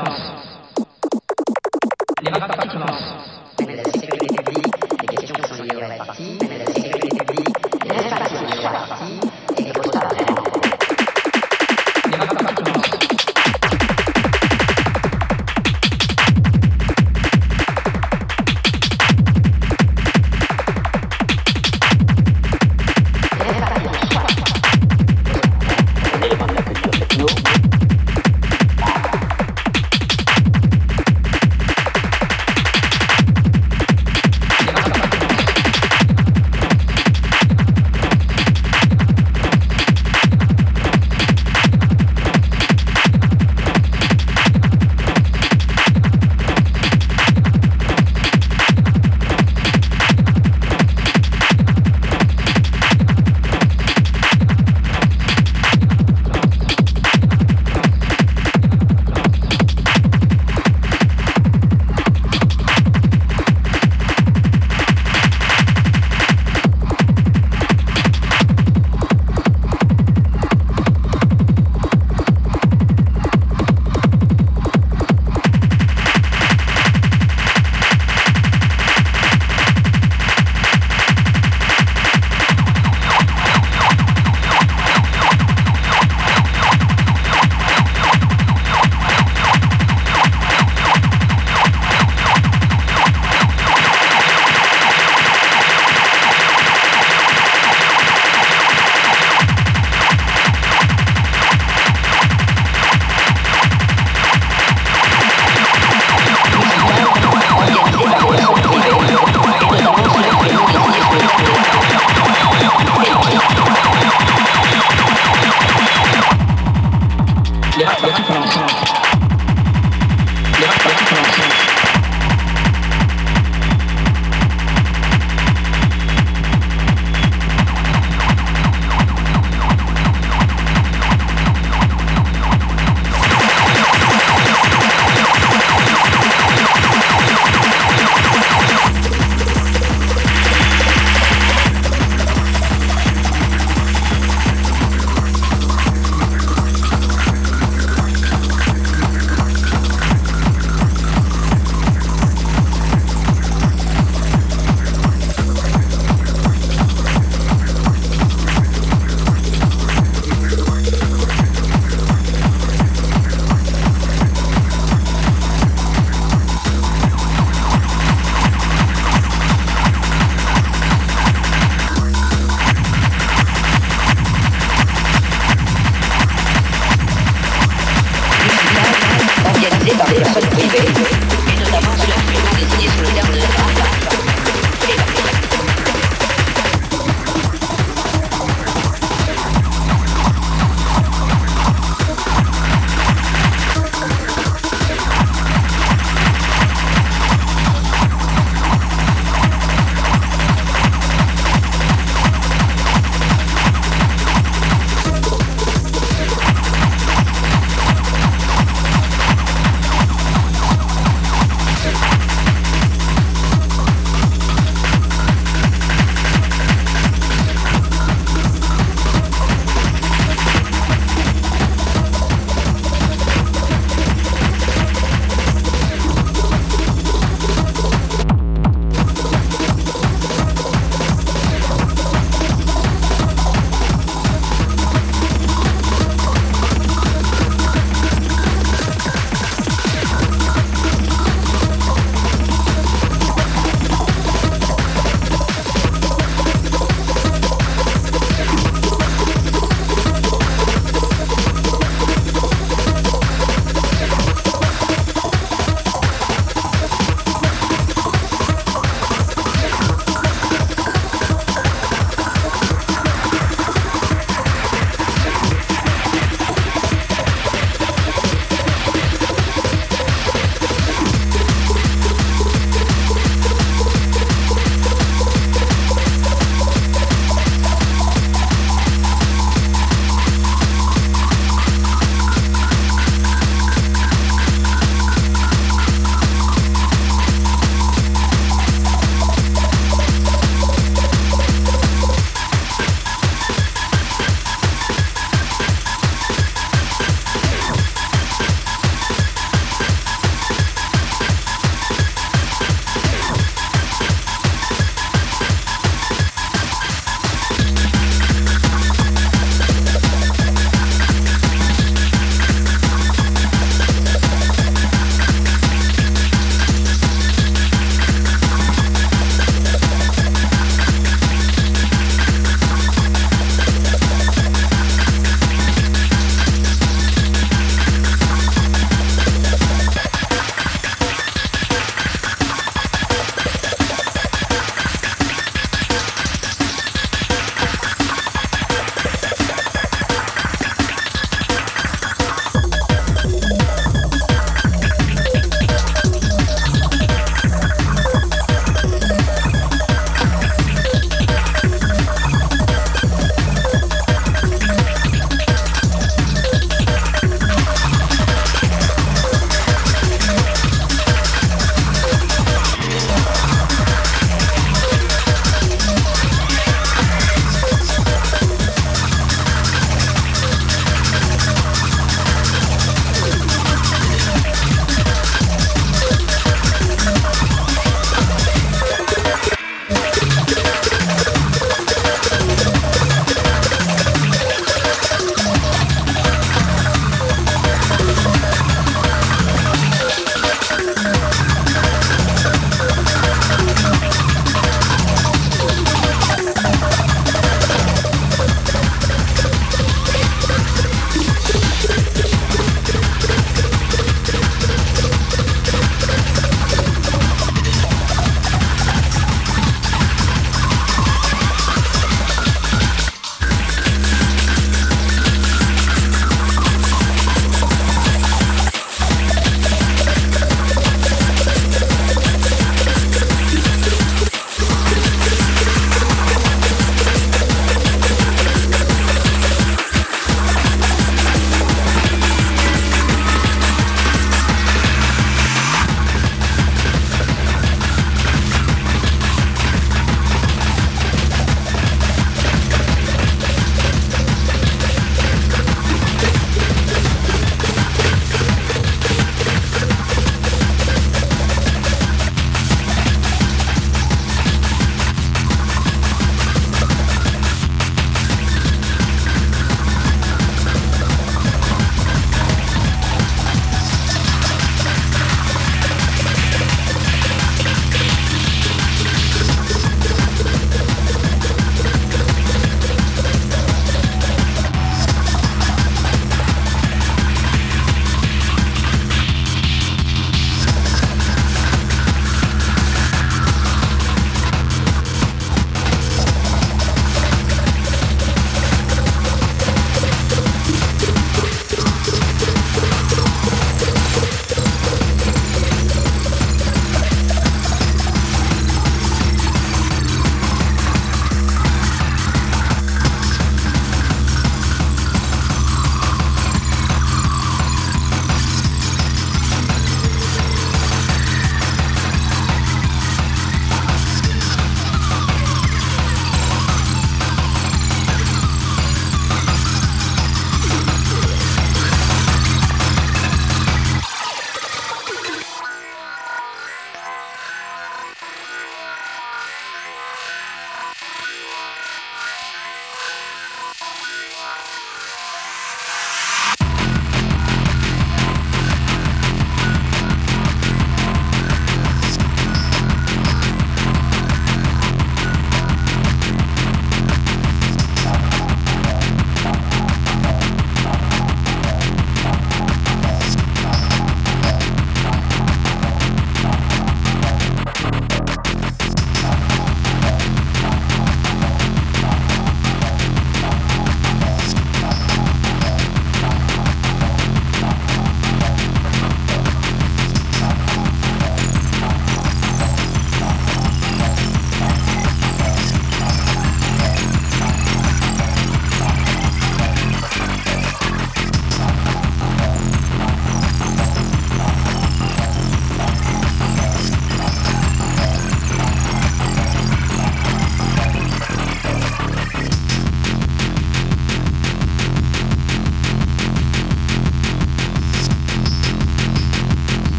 commencent.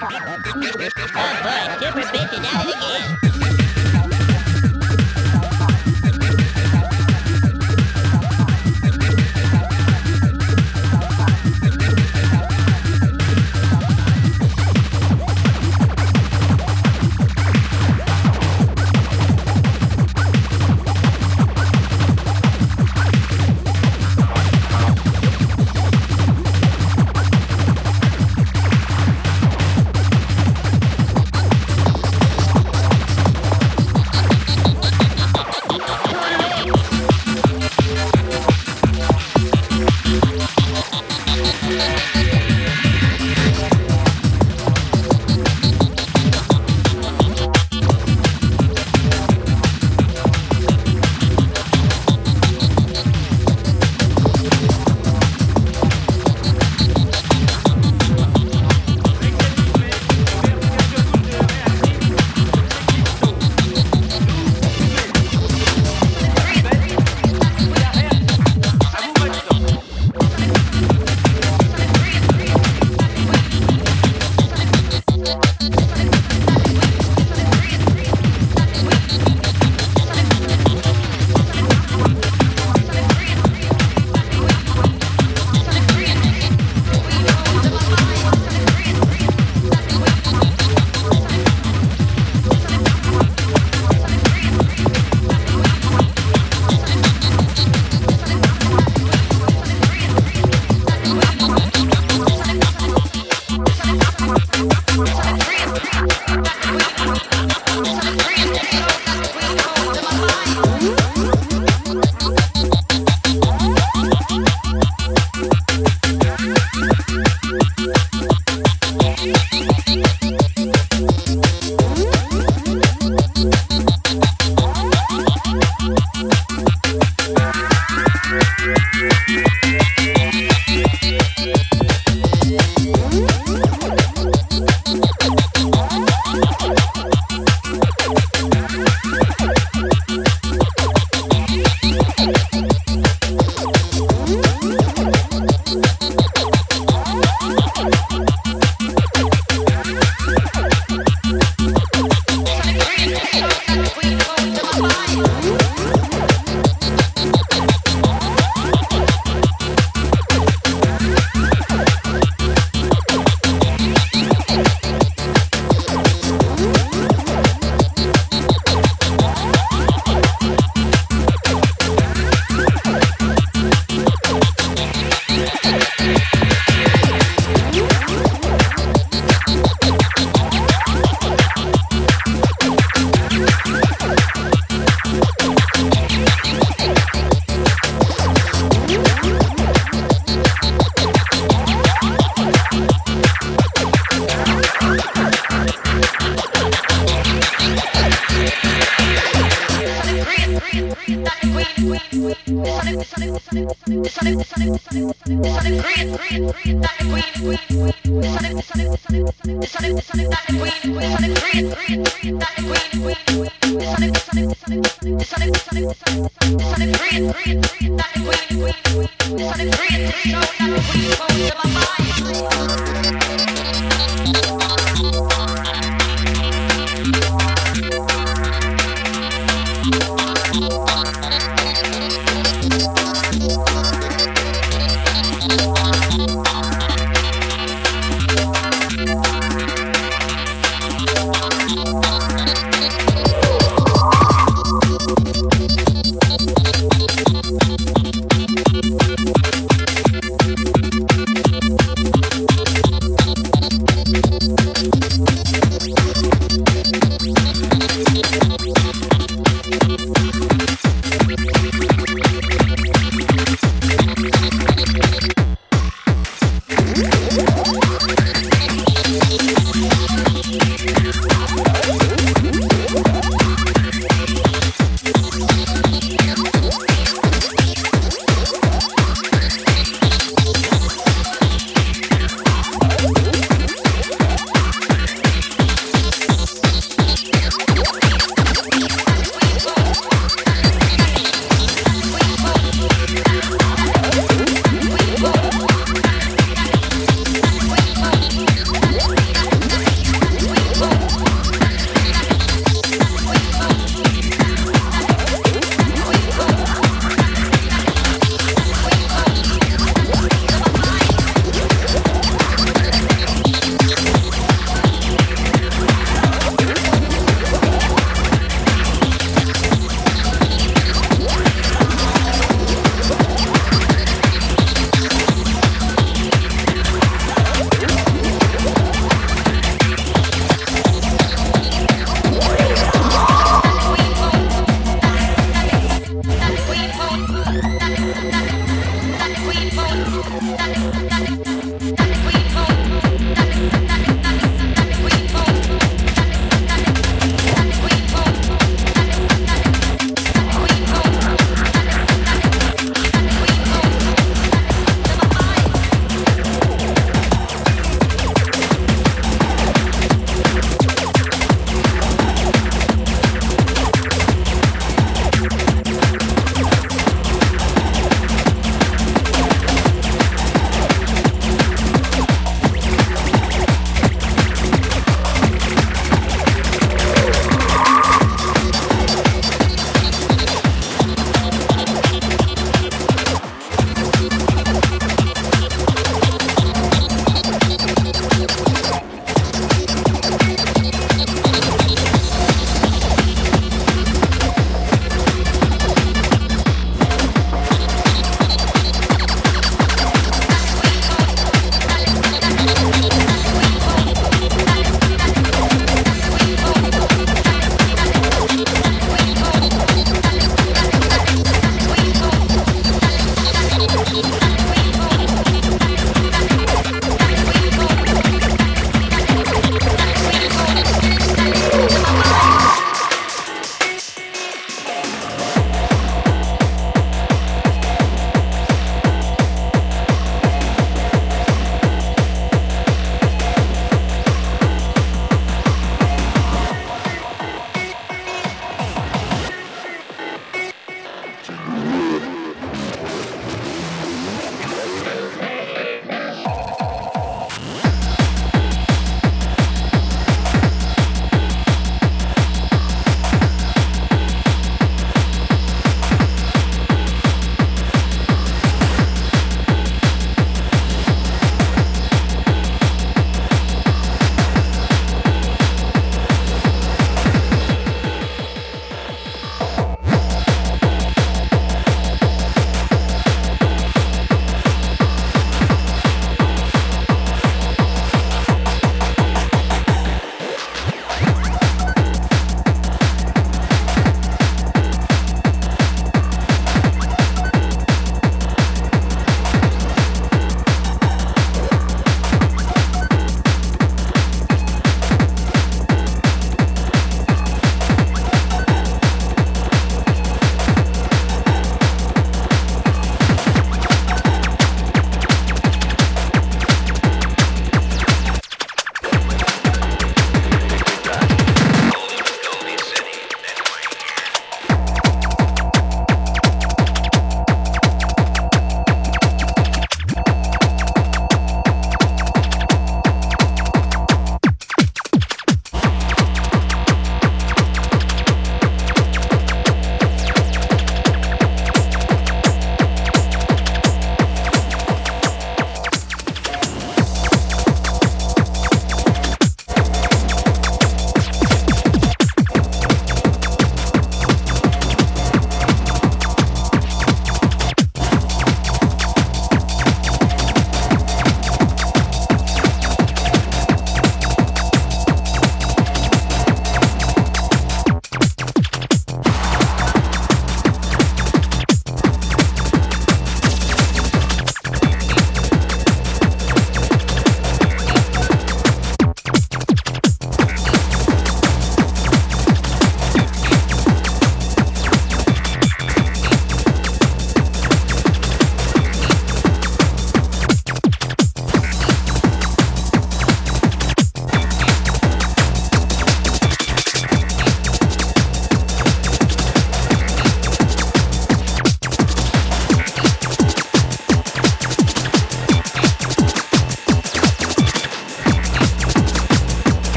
Super bitch at it again.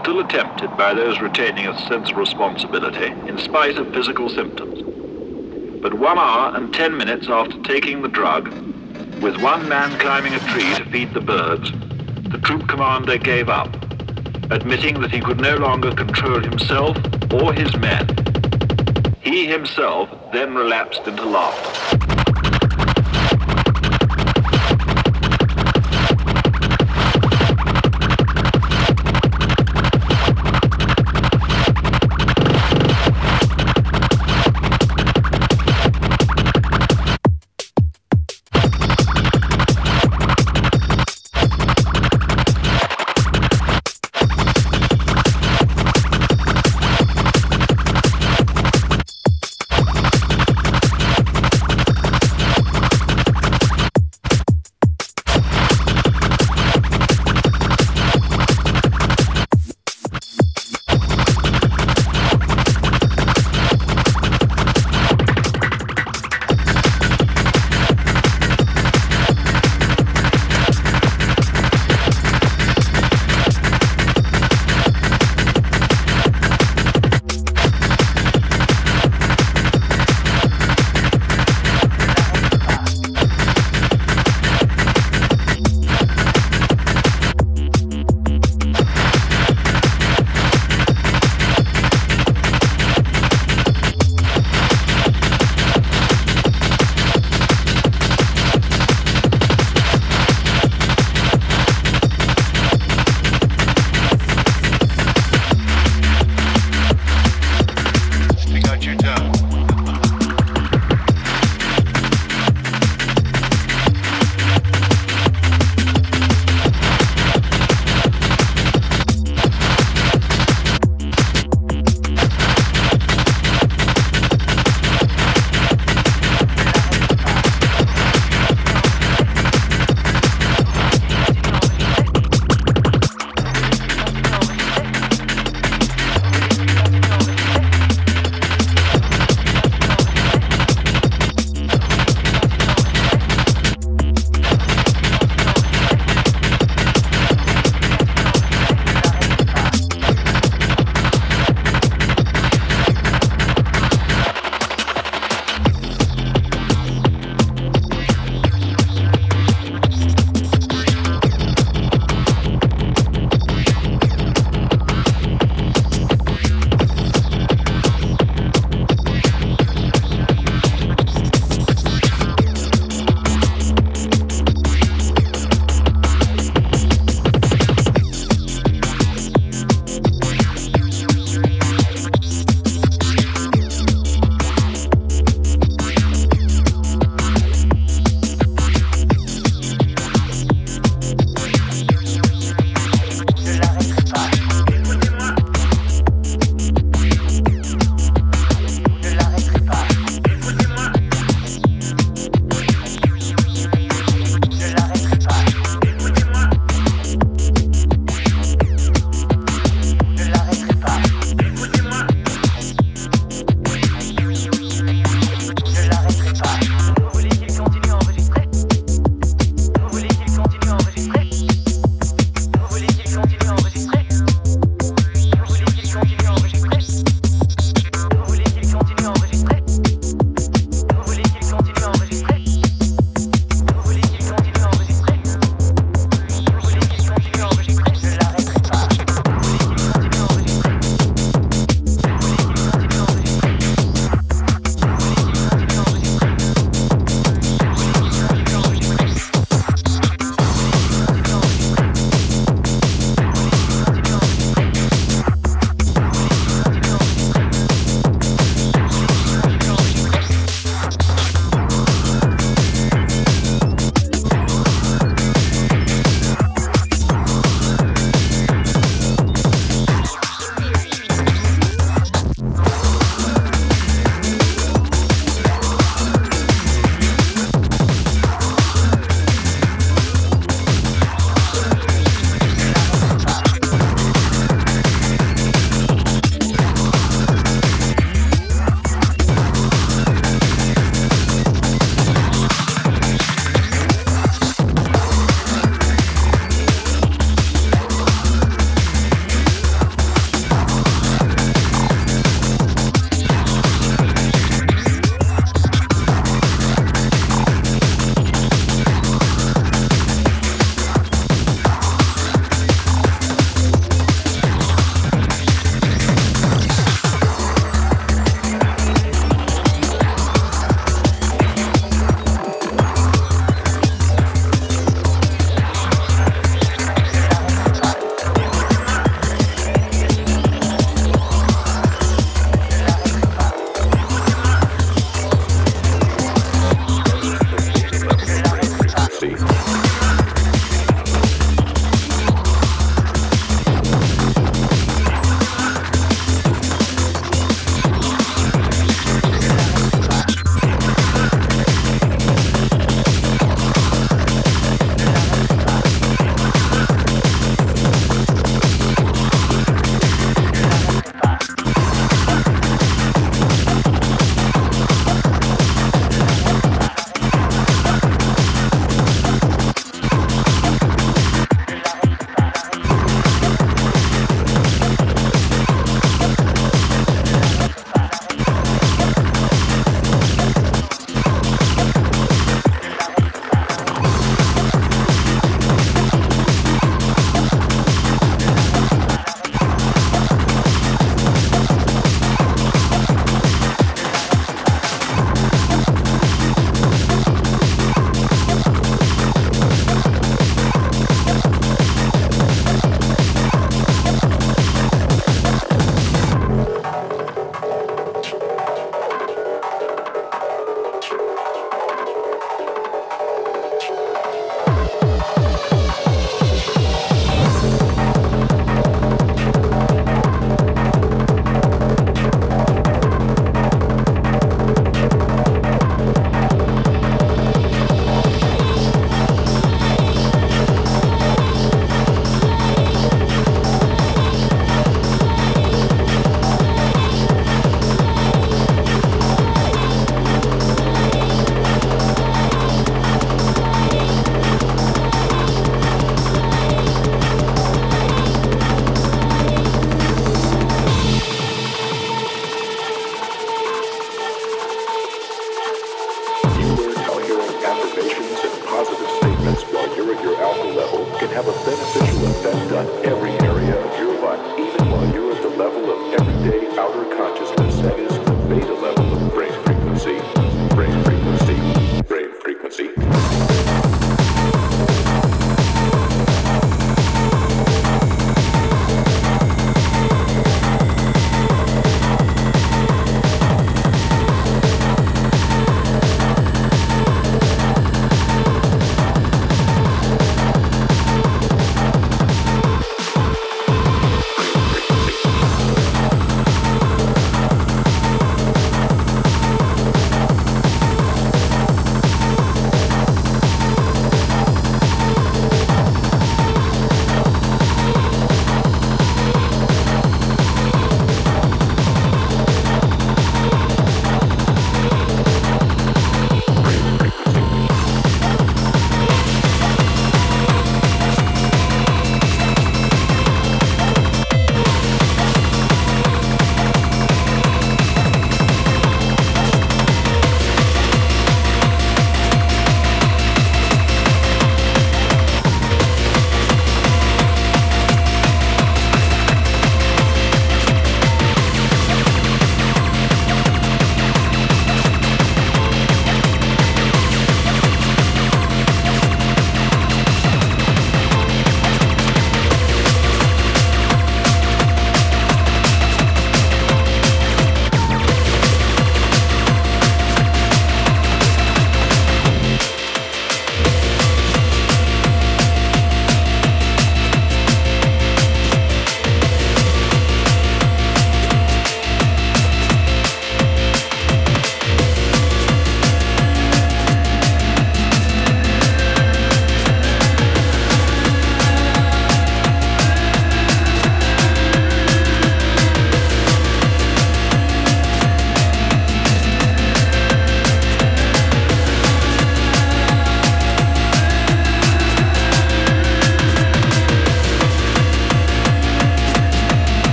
Still attempted by those retaining a sense of responsibility, in spite of physical symptoms. But one hour and ten minutes after taking the drug, with one man climbing a tree to feed the birds, the troop commander gave up, admitting that he could no longer control himself or his men. He himself then relapsed into laughter.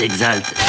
T'exalte.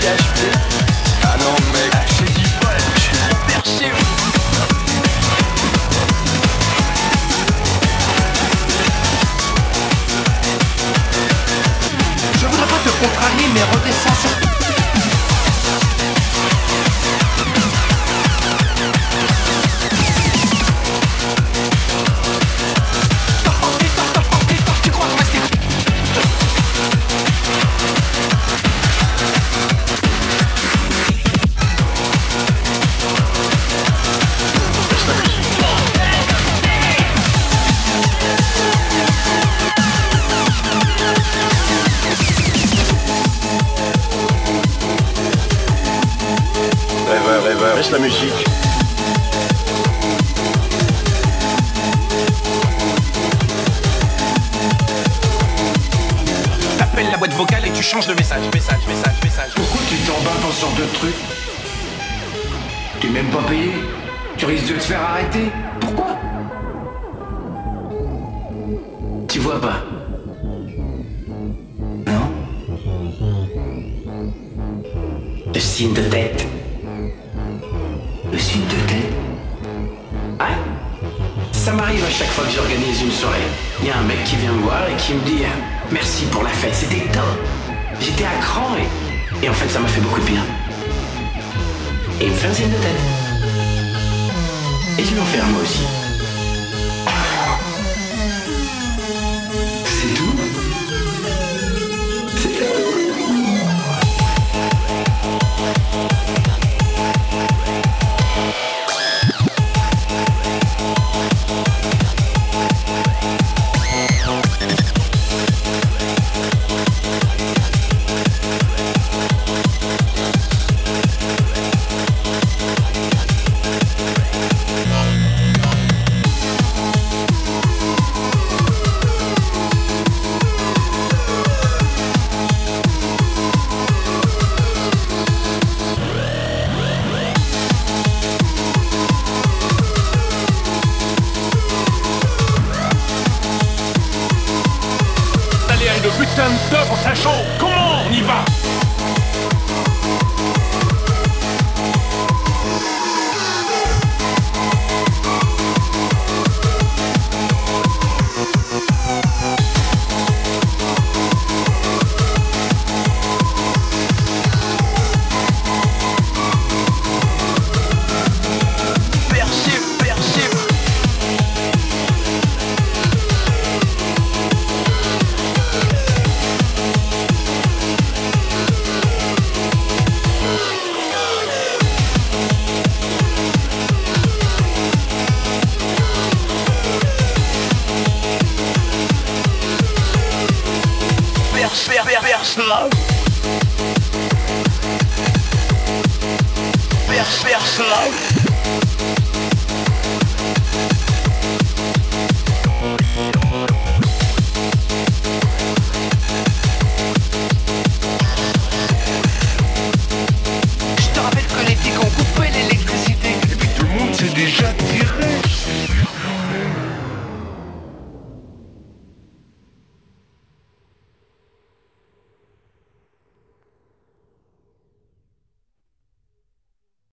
Qui